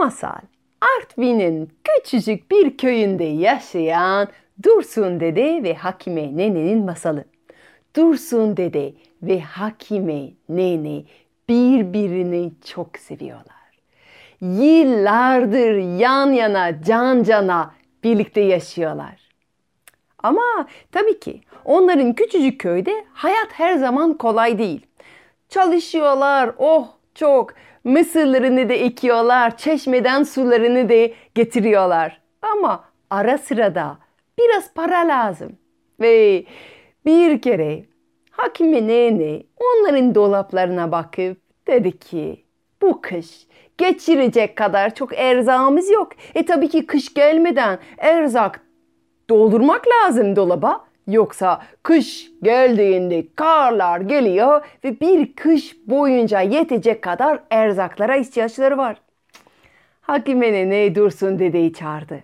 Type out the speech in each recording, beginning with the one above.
Masal Artvin'in küçücük bir köyünde yaşayan Dursun Dede ve Hakime Nene'nin masalı. Dursun Dede ve Hakime Nene birbirini çok seviyorlar. Yıllardır yan yana, can cana birlikte yaşıyorlar. Ama tabii ki onların küçücük köyde hayat her zaman kolay değil. Çalışıyorlar, oh çok. Mısırlarını da ekiyorlar, çeşmeden sularını da getiriyorlar. Ama ara sırada biraz para lazım. Ve bir kere Hakime nene onların dolaplarına bakıp dedi ki bu kış geçirecek kadar çok erzağımız yok. E tabii ki kış gelmeden erzak doldurmak lazım dolaba. Yoksa kış geldiğinde karlar geliyor ve bir kış boyunca yetecek kadar erzaklara ihtiyaçları var. Hakime ne Dursun dedeyi çağırdı.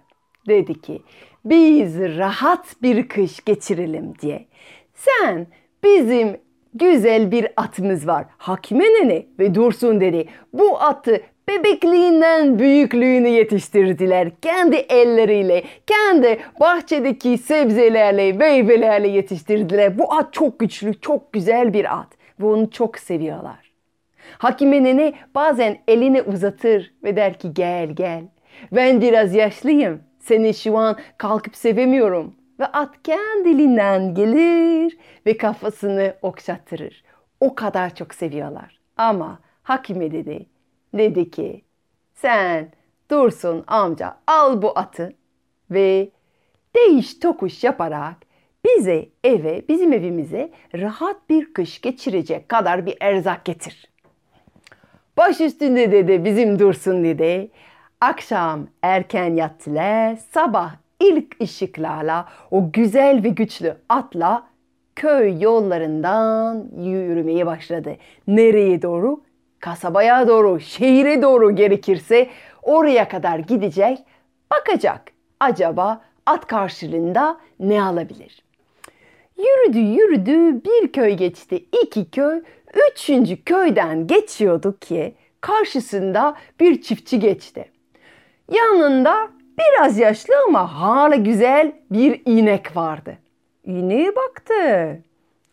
Dedi ki biz rahat bir kış geçirelim diye. Sen bizim güzel bir atımız var. Hakime nene ve Dursun dedi. Bu atı bebekliğinden büyüklüğünü yetiştirdiler. Kendi elleriyle, kendi bahçedeki sebzelerle, meyvelerle yetiştirdiler. Bu at çok güçlü, çok güzel bir at ve onu çok seviyorlar. Hakime nene bazen elini uzatır ve der ki gel gel. Ben biraz yaşlıyım. Seni şu an kalkıp sevemiyorum. Ve at kendiliğinden gelir ve kafasını okşattırır. O kadar çok seviyorlar. Ama Hakime dedi dedi ki sen Dursun amca al bu atı ve değiş tokuş yaparak bize eve, bizim evimize rahat bir kış geçirecek kadar bir erzak getir. Baş üstünde dedi bizim Dursun dedi. Akşam erken yattılar, sabah ilk ışıklarla o güzel ve güçlü atla köy yollarından yürümeye başladı. Nereye doğru? Kasabaya doğru, şehire doğru gerekirse oraya kadar gidecek, bakacak. Acaba at karşılığında ne alabilir? Yürüdü yürüdü bir köy geçti, iki köy, üçüncü köyden geçiyordu ki karşısında bir çiftçi geçti. Yanında biraz yaşlı ama hala güzel bir inek vardı. İneğe baktı,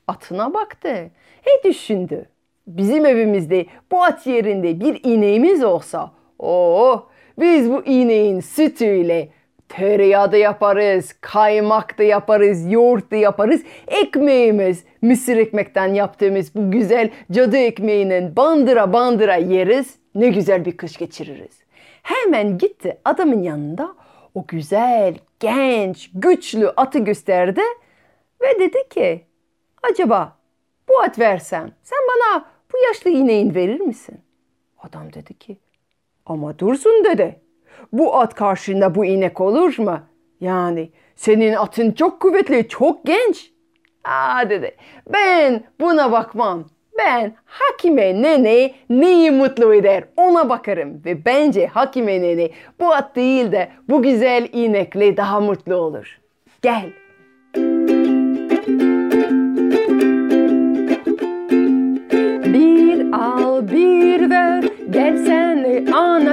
atına baktı. E düşündü bizim evimizde bu at yerinde bir ineğimiz olsa oh biz bu ineğin sütüyle tereyağı da yaparız, kaymak da yaparız, yoğurt da yaparız. Ekmeğimiz, mısır ekmekten yaptığımız bu güzel cadı ekmeğinin bandıra bandıra yeriz. Ne güzel bir kış geçiririz. Hemen gitti adamın yanında o güzel, genç, güçlü atı gösterdi ve dedi ki acaba bu at versem sen bana bu yaşlı ineğin verir misin? Adam dedi ki ama dursun dedi. Bu at karşında bu inek olur mu? Yani senin atın çok kuvvetli, çok genç. Aa dedi ben buna bakmam. Ben Hakime Nene neyi mutlu eder ona bakarım. Ve bence Hakime Nene bu at değil de bu güzel inekle daha mutlu olur. Gel.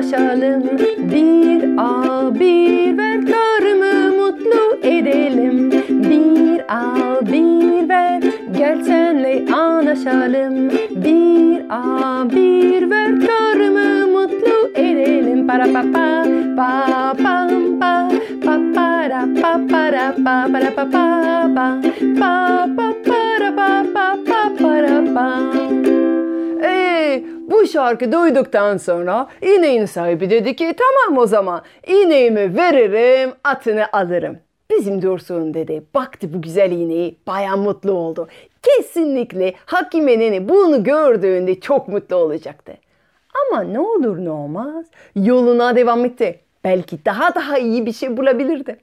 Anlaşalım Bir al bir ver Karımı mutlu edelim. Bir al bir ver Gel senle anlaşalım. Bir al bir ver Karımı mutlu edelim. Para pa pa pa pam pa Pa para pa para pa para pa pa pa Pa pa bu şarkı duyduktan sonra ineğin sahibi dedi ki tamam o zaman ineğimi veririm atını alırım. Bizim Dursun dedi baktı bu güzel ineği baya mutlu oldu. Kesinlikle Hakime'nin bunu gördüğünde çok mutlu olacaktı. Ama ne olur ne olmaz yoluna devam etti. Belki daha daha iyi bir şey bulabilirdi.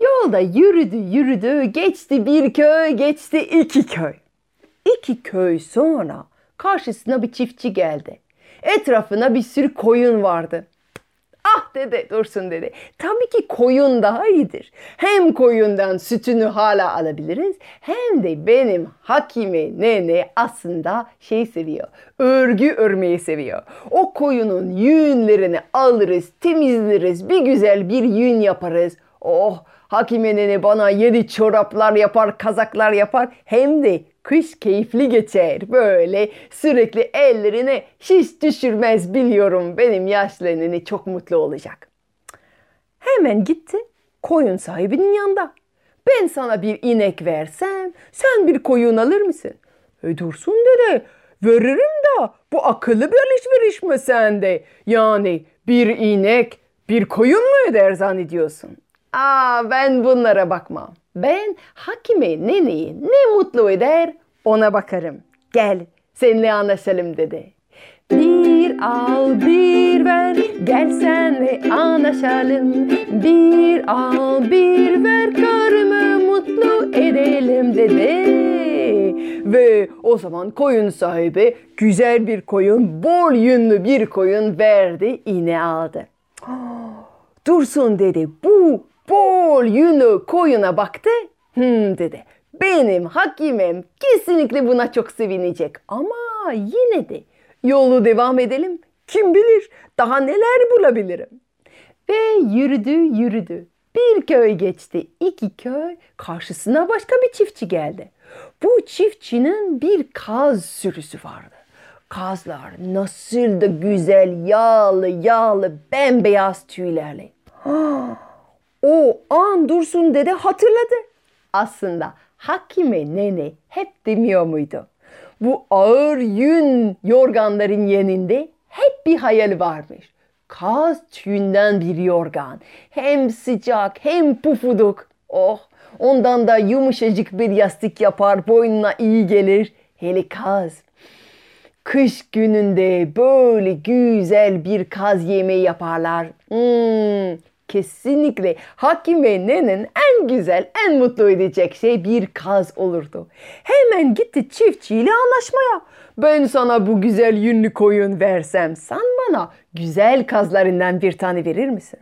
Yolda yürüdü yürüdü geçti bir köy geçti iki köy. İki köy sonra karşısına bir çiftçi geldi. Etrafına bir sürü koyun vardı. Ah dede Dursun dede. Tabii ki koyun daha iyidir. Hem koyundan sütünü hala alabiliriz hem de benim Hakime nene aslında şey seviyor. Örgü örmeyi seviyor. O koyunun yünlerini alırız, temizleriz, bir güzel bir yün yaparız. Oh Hakime nene bana yeni çoraplar yapar, kazaklar yapar. Hem de kış keyifli geçer. Böyle sürekli ellerine şiş düşürmez biliyorum. Benim yaşlı çok mutlu olacak. Hemen gitti koyun sahibinin yanında. Ben sana bir inek versem sen bir koyun alır mısın? E dursun dede veririm da bu akıllı bir alışveriş mi sende? Yani bir inek bir koyun mu eder zannediyorsun? Aa ben bunlara bakmam. Ben hakime neneyi ne mutlu eder ona bakarım. Gel seninle anlaşalım dedi. Bir al bir ver gel senle anlaşalım. Bir al bir ver karımı mutlu edelim dedi. Ve o zaman koyun sahibi güzel bir koyun, bol yünlü bir koyun verdi, iğne aldı. Dursun dedi bu bol yünlü koyuna baktı. Hmm dedi. Benim hakimem kesinlikle buna çok sevinecek. Ama yine de yolu devam edelim. Kim bilir daha neler bulabilirim. Ve yürüdü yürüdü. Bir köy geçti, iki köy, karşısına başka bir çiftçi geldi. Bu çiftçinin bir kaz sürüsü vardı. Kazlar nasıl da güzel, yağlı yağlı, bembeyaz tüylerle. O an Dursun dede hatırladı. Aslında Hakime nene hep demiyor muydu? Bu ağır yün yorganların yanında hep bir hayal varmış. Kaz tüyünden bir yorgan. Hem sıcak hem pufuduk. Oh ondan da yumuşacık bir yastık yapar boynuna iyi gelir. Hele kaz. Kış gününde böyle güzel bir kaz yemeği yaparlar. Hmm, kesinlikle Hakim ve Nene'nin en güzel, en mutlu edecek şey bir kaz olurdu. Hemen gitti çiftçiyle anlaşmaya. Ben sana bu güzel yünlü koyun versem sen bana güzel kazlarından bir tane verir misin?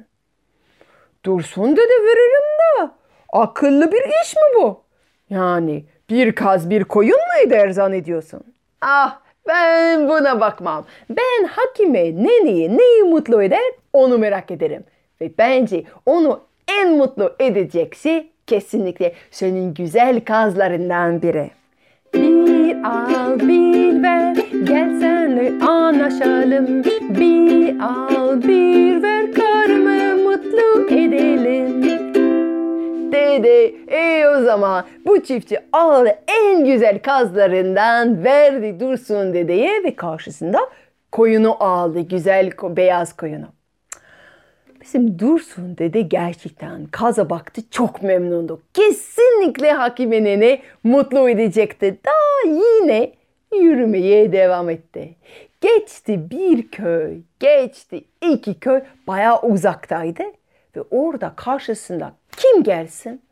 Dursun dedi veririm de. Akıllı bir iş mi bu? Yani bir kaz bir koyun mu eder zannediyorsun? Ah ben buna bakmam. Ben Hakime neneyi neyi mutlu eder onu merak ederim. Ve bence onu en mutlu edecek şey kesinlikle senin güzel kazlarından biri. Bir al bir ver gel senle anlaşalım. Bir al bir ver karımı mutlu edelim. Dedi e o zaman bu çiftçi aldı en güzel kazlarından verdi Dursun dedeye ve karşısında koyunu aldı güzel beyaz koyunu. Bizim Dursun dede gerçekten kaza baktı çok memnundu. Kesinlikle Hakime nene mutlu edecekti. Daha yine yürümeye devam etti. Geçti bir köy, geçti iki köy bayağı uzaktaydı. Ve orada karşısında kim gelsin?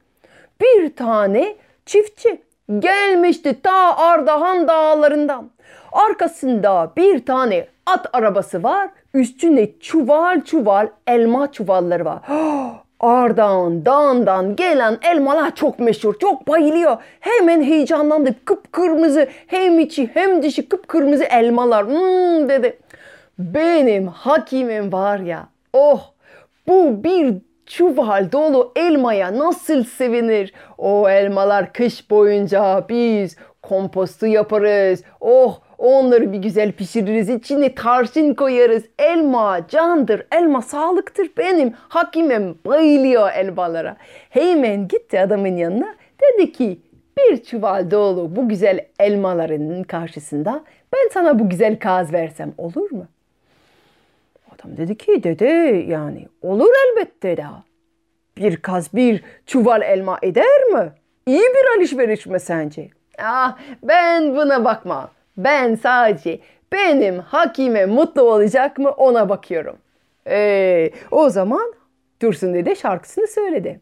Bir tane çiftçi gelmişti ta Ardahan dağlarından. Arkasında bir tane at arabası var. Üstünde çuval çuval elma çuvalları var. Ardahan dağından gelen elmalar çok meşhur. Çok bayılıyor. Hemen heyecanlandı. Kıpkırmızı hem içi hem dışı kıpkırmızı elmalar. Hmm dedi. Benim hakimim var ya. Oh bu bir çuval dolu elmaya nasıl sevinir? O elmalar kış boyunca biz kompostu yaparız. Oh onları bir güzel pişiririz. İçine tarçın koyarız. Elma candır. Elma sağlıktır. Benim hakimim bayılıyor elmalara. Hemen gitti adamın yanına. Dedi ki bir çuval dolu bu güzel elmaların karşısında ben sana bu güzel kaz versem olur mu? Adam dedi ki dede yani olur elbette daha. Bir kaz bir çuval elma eder mi? İyi bir alışveriş mi sence? Ah ben buna bakma. Ben sadece benim hakime mutlu olacak mı ona bakıyorum. Ee, o zaman Dursun dede şarkısını söyledi.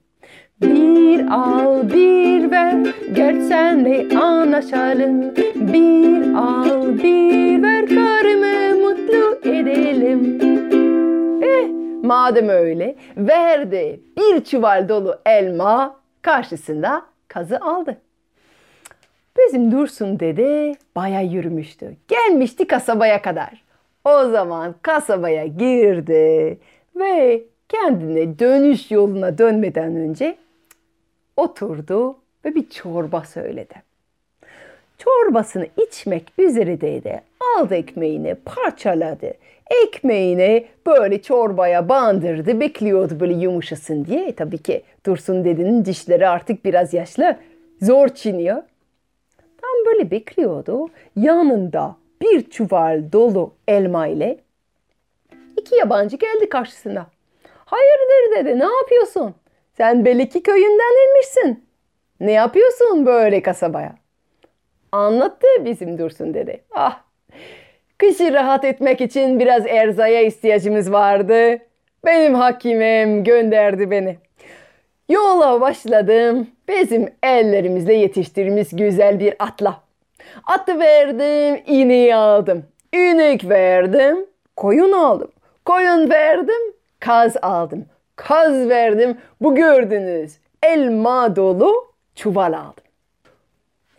Bir al bir ver gel senle anlaşalım. Bir al bir ver karımı mutlu edelim. Eh madem öyle verdi bir çuval dolu elma karşısında kazı aldı. Bizim Dursun dede baya yürümüştü. Gelmişti kasabaya kadar. O zaman kasabaya girdi ve kendine dönüş yoluna dönmeden önce oturdu ve bir çorba söyledi. Çorbasını içmek üzereydi. Aldı ekmeğini parçaladı. Ekmeğini böyle çorbaya bandırdı. Bekliyordu böyle yumuşasın diye. E, tabii ki Dursun dedenin dişleri artık biraz yaşlı. Zor çiniyor. Tam böyle bekliyordu. Yanında bir çuval dolu elma ile iki yabancı geldi karşısına. Hayırdır dedi ne yapıyorsun? Sen belli ki köyünden inmişsin. Ne yapıyorsun böyle kasabaya? Anlattı bizim Dursun dedi. Ah kışı rahat etmek için biraz erzaya ihtiyacımız vardı. Benim hakimim gönderdi beni. Yola başladım. Bizim ellerimizle yetiştirmiş güzel bir atla. Atı verdim, ineği aldım. İnek verdim, koyun aldım. Koyun verdim, kaz aldım. Kaz verdim, bu gördünüz. Elma dolu çuval aldım.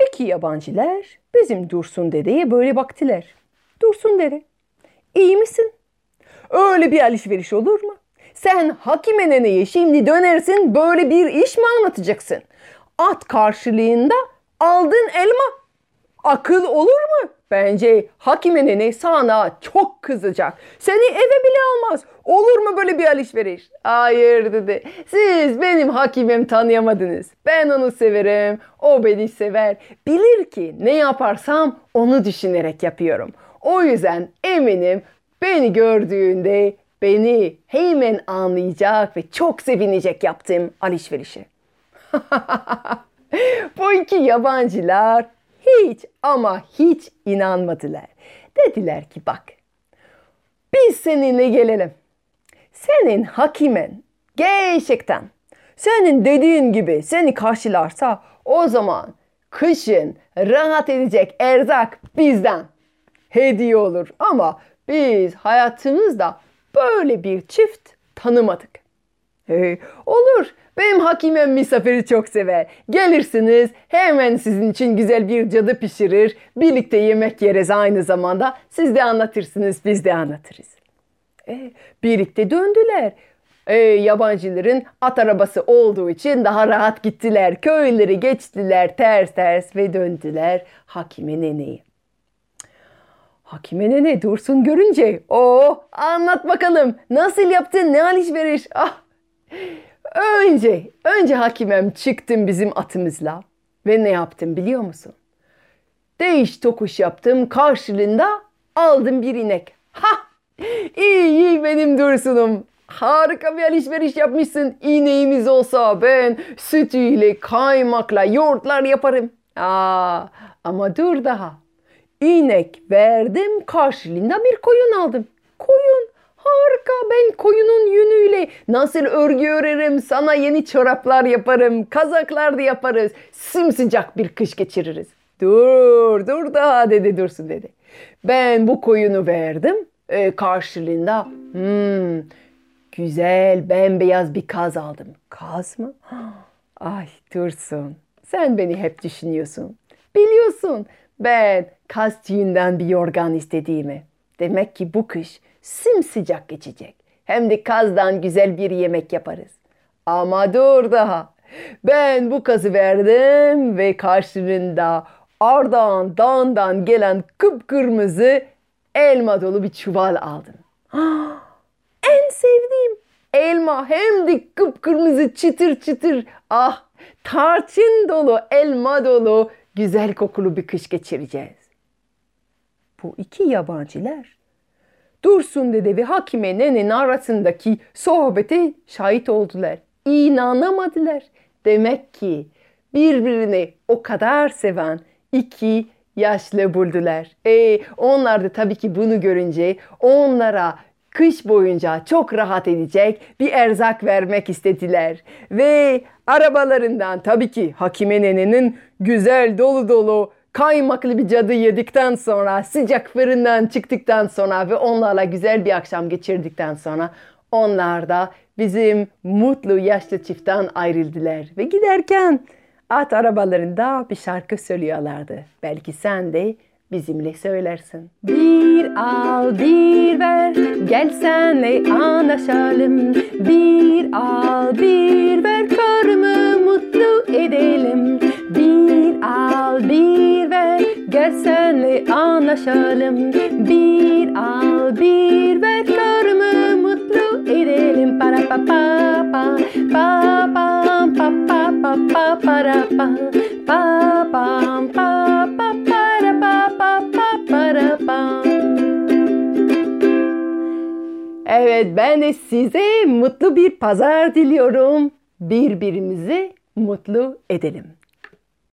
İki yabancılar bizim Dursun dedeye böyle baktılar. Dursun dede, iyi misin? Öyle bir alışveriş olur mu? Sen hakime neneye şimdi dönersin böyle bir iş mi anlatacaksın? At karşılığında aldın elma. Akıl olur mu? Bence hakime nene sana çok kızacak. Seni eve bile almaz. Olur mu böyle bir alışveriş? Hayır dedi. Siz benim hakimim tanıyamadınız. Ben onu severim. O beni sever. Bilir ki ne yaparsam onu düşünerek yapıyorum. O yüzden eminim beni gördüğünde beni hemen anlayacak ve çok sevinecek yaptığım alışverişi. Bu iki yabancılar hiç ama hiç inanmadılar. Dediler ki bak biz seninle gelelim. Senin hakimen gerçekten senin dediğin gibi seni karşılarsa o zaman kışın rahat edecek erzak bizden hediye olur. Ama biz hayatımızda böyle bir çift tanımadık. Hey, olur. Benim hakimem misafiri çok sever. Gelirsiniz hemen sizin için güzel bir cadı pişirir. Birlikte yemek yeriz aynı zamanda. Siz de anlatırsınız biz de anlatırız. E, birlikte döndüler. E, yabancıların at arabası olduğu için daha rahat gittiler. Köyleri geçtiler ters ters ve döndüler Hakime neneyi. Hakime nene Dursun görünce o anlat bakalım nasıl yaptın ne alışveriş ah Önce, önce hakimem çıktım bizim atımızla ve ne yaptım biliyor musun? Değiş tokuş yaptım karşılığında aldım bir inek. Ha! İyi iyi benim Dursun'um. Harika bir alışveriş yapmışsın. İneğimiz olsa ben sütüyle, kaymakla yoğurtlar yaparım. Aa, ama dur daha. İnek verdim karşılığında bir koyun aldım. Harika ben koyunun yünüyle nasıl örgü örerim sana yeni çoraplar yaparım kazaklar da yaparız simsıcak bir kış geçiririz. Dur dur daha dedi Dursun dedi. Ben bu koyunu verdim e, karşılığında hmm, güzel bembeyaz bir kaz aldım. Kaz mı? Ay Dursun sen beni hep düşünüyorsun. Biliyorsun ben kaz tüyünden bir yorgan istediğimi. Demek ki bu kış simsıcak geçecek. Hem de kazdan güzel bir yemek yaparız. Ama dur daha. Ben bu kazı verdim ve karşılığında Ardahan dağından gelen kıpkırmızı elma dolu bir çuval aldım. en sevdiğim elma hem de kıpkırmızı çıtır çıtır. Ah tarçın dolu elma dolu güzel kokulu bir kış geçireceğiz. Bu iki yabancılar Dursun dede ve Hakime nenenin arasındaki sohbete şahit oldular. İnanamadılar. Demek ki birbirini o kadar seven iki yaşlı buldular. E, onlar da tabii ki bunu görünce onlara kış boyunca çok rahat edecek bir erzak vermek istediler. Ve arabalarından tabii ki Hakime nenenin güzel dolu dolu kaymaklı bir cadı yedikten sonra, sıcak fırından çıktıktan sonra ve onlarla güzel bir akşam geçirdikten sonra Onlar da bizim mutlu yaşlı çiftten ayrıldılar ve giderken at arabalarında bir şarkı söylüyorlardı. Belki sen de bizimle söylersin. Bir al bir ver gel senle anlaşalım. Bir al bir ver karımı mutlu edelim. Bir al gel senle anlaşalım. Bir al bir ver karımı mutlu edelim. Para pa pa pa pa pa pa pa pa pa para pa pa pa pa pa para pa pa pa para pa. Evet ben de size mutlu bir pazar diliyorum. Birbirimizi mutlu edelim.